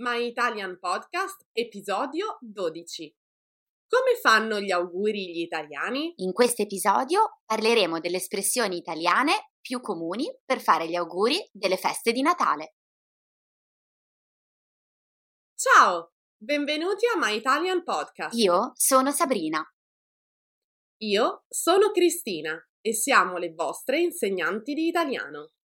My Italian Podcast, episodio 12. Come fanno gli auguri gli italiani? In questo episodio parleremo delle espressioni italiane più comuni per fare gli auguri delle feste di Natale. Ciao, benvenuti a My Italian Podcast. Io sono Sabrina. Io sono Cristina e siamo le vostre insegnanti di italiano.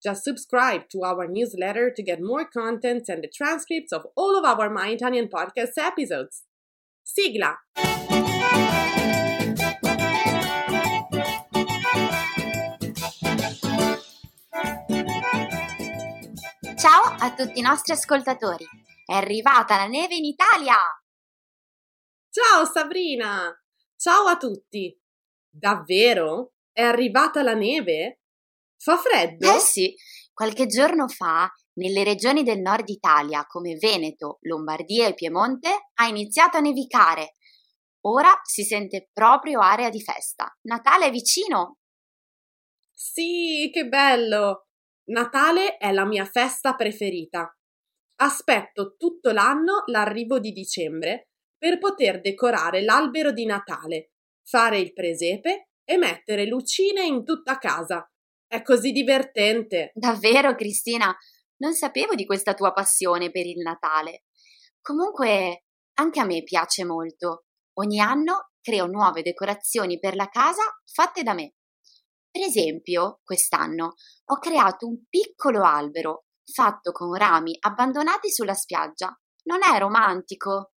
Just subscribe to our newsletter to get more content and the transcripts of all of our My Italian podcast episodes. Sigla! Ciao a tutti i nostri ascoltatori. È arrivata la neve in Italia! Ciao Sabrina! Ciao a tutti! Davvero? È arrivata la neve? Fa freddo? Eh sì, qualche giorno fa nelle regioni del nord Italia come Veneto, Lombardia e Piemonte ha iniziato a nevicare. Ora si sente proprio area di festa. Natale è vicino. Sì, che bello! Natale è la mia festa preferita. Aspetto tutto l'anno l'arrivo di dicembre per poter decorare l'albero di Natale, fare il presepe e mettere lucine in tutta casa. È così divertente. Davvero, Cristina? Non sapevo di questa tua passione per il Natale. Comunque, anche a me piace molto. Ogni anno creo nuove decorazioni per la casa fatte da me. Per esempio, quest'anno ho creato un piccolo albero fatto con rami abbandonati sulla spiaggia. Non è romantico?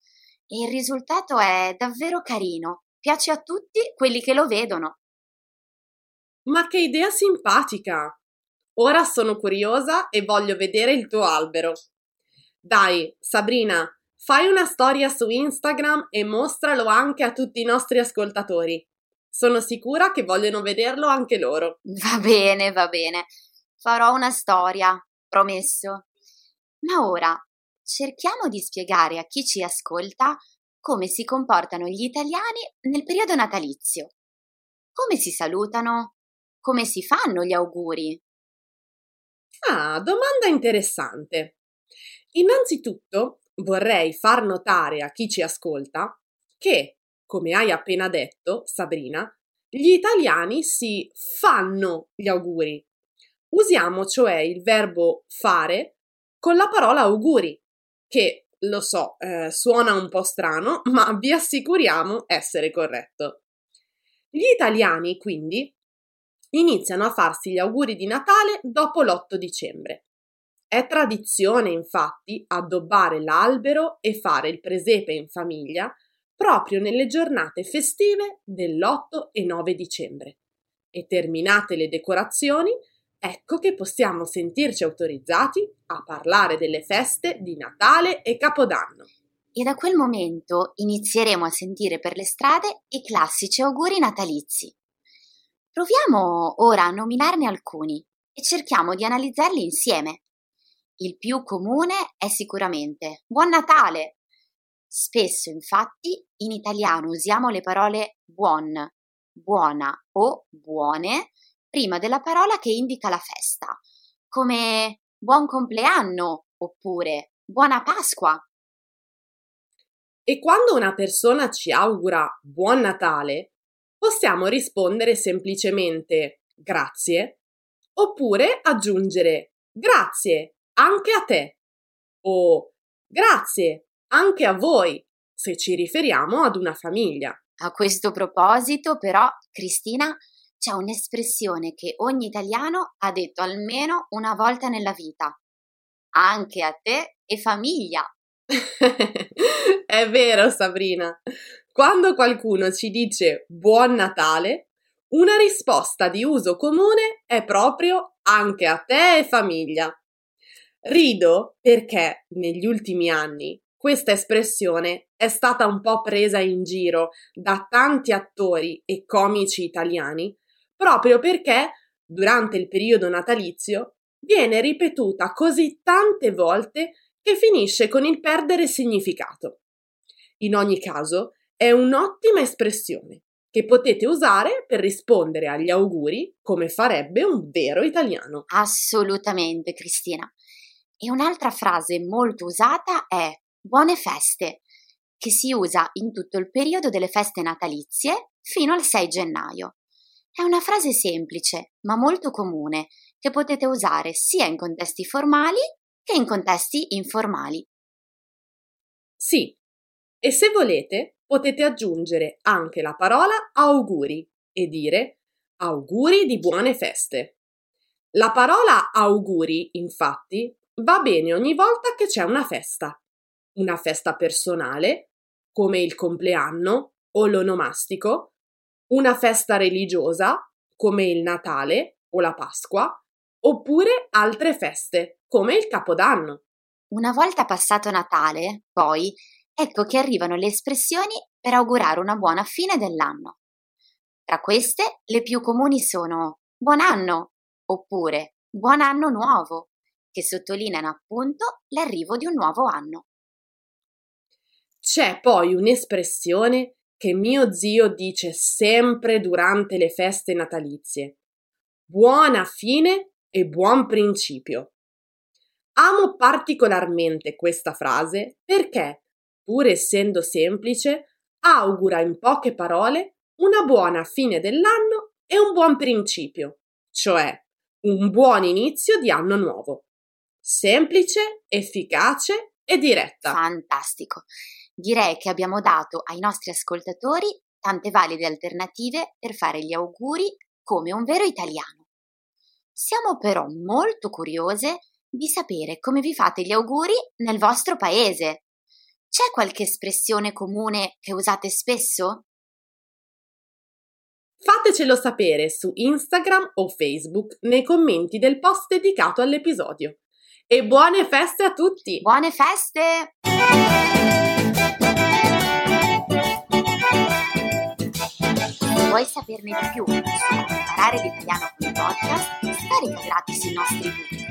E il risultato è davvero carino. Piace a tutti quelli che lo vedono. Ma che idea simpatica! Ora sono curiosa e voglio vedere il tuo albero. Dai, Sabrina, fai una storia su Instagram e mostralo anche a tutti i nostri ascoltatori. Sono sicura che vogliono vederlo anche loro. Va bene, va bene. Farò una storia, promesso. Ma ora cerchiamo di spiegare a chi ci ascolta come si comportano gli italiani nel periodo natalizio. Come si salutano? Come si fanno gli auguri? Ah, domanda interessante. Innanzitutto vorrei far notare a chi ci ascolta che, come hai appena detto, Sabrina, gli italiani si fanno gli auguri. Usiamo cioè il verbo fare con la parola auguri, che lo so, eh, suona un po' strano, ma vi assicuriamo essere corretto. Gli italiani, quindi, iniziano a farsi gli auguri di Natale dopo l'8 dicembre. È tradizione, infatti, addobbare l'albero e fare il presepe in famiglia proprio nelle giornate festive dell'8 e 9 dicembre. E terminate le decorazioni, ecco che possiamo sentirci autorizzati a parlare delle feste di Natale e Capodanno. E da quel momento inizieremo a sentire per le strade i classici auguri natalizi. Proviamo ora a nominarne alcuni e cerchiamo di analizzarli insieme. Il più comune è sicuramente Buon Natale. Spesso, infatti, in italiano usiamo le parole buon, buona o buone prima della parola che indica la festa, come buon compleanno oppure buona Pasqua. E quando una persona ci augura buon Natale, possiamo rispondere semplicemente grazie oppure aggiungere grazie anche a te o grazie anche a voi se ci riferiamo ad una famiglia. A questo proposito, però, Cristina, c'è un'espressione che ogni italiano ha detto almeno una volta nella vita. Anche a te e famiglia. È vero, Sabrina. Quando qualcuno ci dice buon Natale, una risposta di uso comune è proprio anche a te e famiglia. Rido perché negli ultimi anni questa espressione è stata un po' presa in giro da tanti attori e comici italiani proprio perché durante il periodo natalizio viene ripetuta così tante volte che finisce con il perdere significato. In ogni caso, è un'ottima espressione che potete usare per rispondere agli auguri come farebbe un vero italiano. Assolutamente, Cristina. E un'altra frase molto usata è buone feste, che si usa in tutto il periodo delle feste natalizie fino al 6 gennaio. È una frase semplice, ma molto comune, che potete usare sia in contesti formali che in contesti informali. Sì, e se volete potete aggiungere anche la parola auguri e dire auguri di buone feste. La parola auguri, infatti, va bene ogni volta che c'è una festa. Una festa personale, come il compleanno o l'onomastico, una festa religiosa, come il Natale o la Pasqua, oppure altre feste, come il Capodanno. Una volta passato Natale, poi, ecco che arrivano le espressioni per augurare una buona fine dell'anno. Tra queste, le più comuni sono buon anno oppure buon anno nuovo, che sottolineano appunto l'arrivo di un nuovo anno. C'è poi un'espressione che mio zio dice sempre durante le feste natalizie. Buona fine e buon principio. Amo particolarmente questa frase perché, pur essendo semplice, augura in poche parole una buona fine dell'anno e un buon principio, cioè un buon inizio di anno nuovo. Semplice, efficace e diretta. Fantastico. Direi che abbiamo dato ai nostri ascoltatori tante valide alternative per fare gli auguri come un vero italiano. Siamo però molto curiose di sapere come vi fate gli auguri nel vostro paese. C'è qualche espressione comune che usate spesso? Fatecelo sapere su Instagram o Facebook nei commenti del post dedicato all'episodio. E buone feste a tutti! Buone feste! Vuoi saperne di più su come imparare l'italiano con i podcast, scarica gratis i nostri book